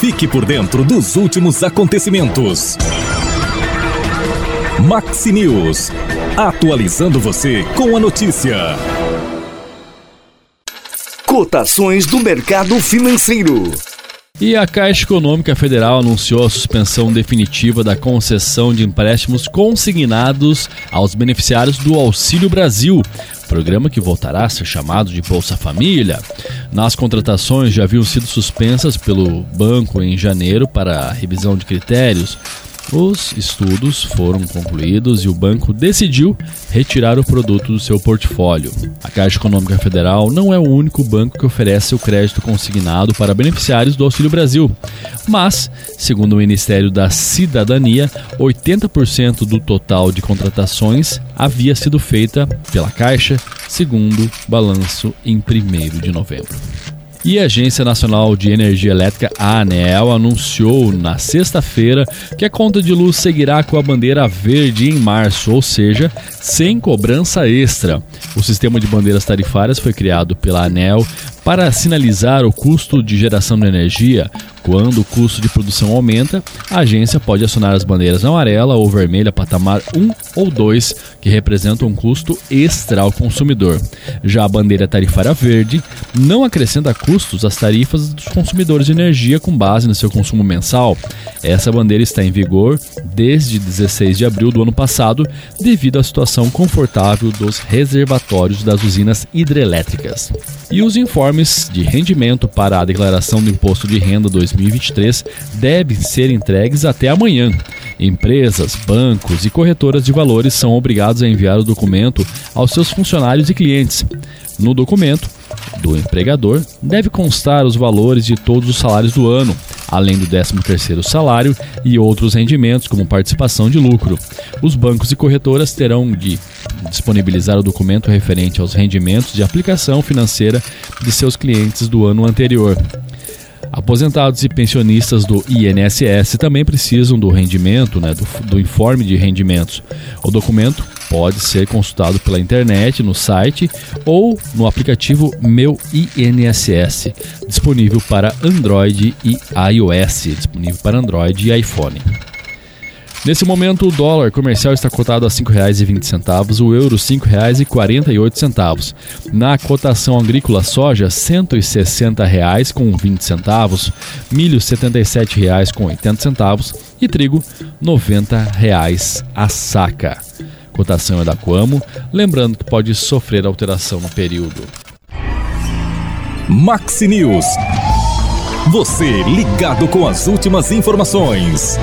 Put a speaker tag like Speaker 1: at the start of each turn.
Speaker 1: Fique por dentro dos últimos acontecimentos. Maxi News. Atualizando você com a notícia.
Speaker 2: Cotações do mercado financeiro.
Speaker 3: E a Caixa Econômica Federal anunciou a suspensão definitiva da concessão de empréstimos consignados aos beneficiários do Auxílio Brasil, programa que voltará a ser chamado de Bolsa Família. Nas contratações já haviam sido suspensas pelo banco em janeiro para revisão de critérios. Os estudos foram concluídos e o banco decidiu retirar o produto do seu portfólio. A Caixa Econômica Federal não é o único banco que oferece o crédito consignado para beneficiários do Auxílio Brasil, mas, segundo o Ministério da Cidadania, 80% do total de contratações havia sido feita pela Caixa, segundo balanço em 1 de novembro. E a Agência Nacional de Energia Elétrica, a ANEEL, anunciou na sexta-feira que a conta de luz seguirá com a bandeira verde em março, ou seja, sem cobrança extra. O sistema de bandeiras tarifárias foi criado pela ANEEL para sinalizar o custo de geração de energia, quando o custo de produção aumenta, a agência pode acionar as bandeiras amarela ou vermelha patamar 1 ou 2, que representam um custo extra ao consumidor. Já a bandeira tarifária verde não acrescenta custos às tarifas dos consumidores de energia com base no seu consumo mensal. Essa bandeira está em vigor desde 16 de abril do ano passado, devido à situação confortável dos reservatórios das usinas hidrelétricas. E os informes de rendimento para a declaração do imposto de renda 2023 devem ser entregues até amanhã. Empresas, bancos e corretoras de valores são obrigados a enviar o documento aos seus funcionários e clientes. No documento do empregador deve constar os valores de todos os salários do ano, além do 13º salário e outros rendimentos como participação de lucro. Os bancos e corretoras terão de disponibilizar o documento referente aos rendimentos de aplicação financeira de seus clientes do ano anterior. Aposentados e pensionistas do INSS também precisam do rendimento, né, do, do, informe de rendimentos. O documento pode ser consultado pela internet, no site ou no aplicativo Meu INSS, disponível para Android e iOS, disponível para Android e iPhone. Nesse momento, o dólar comercial está cotado a R$ 5,20, o euro R$ 5,48. Na cotação agrícola, soja R$ 160,20, milho R$ 77,80 e trigo R$ 90 a saca. Cotação é da Coamo, lembrando que pode sofrer alteração no período.
Speaker 1: Maxi News. Você ligado com as últimas informações.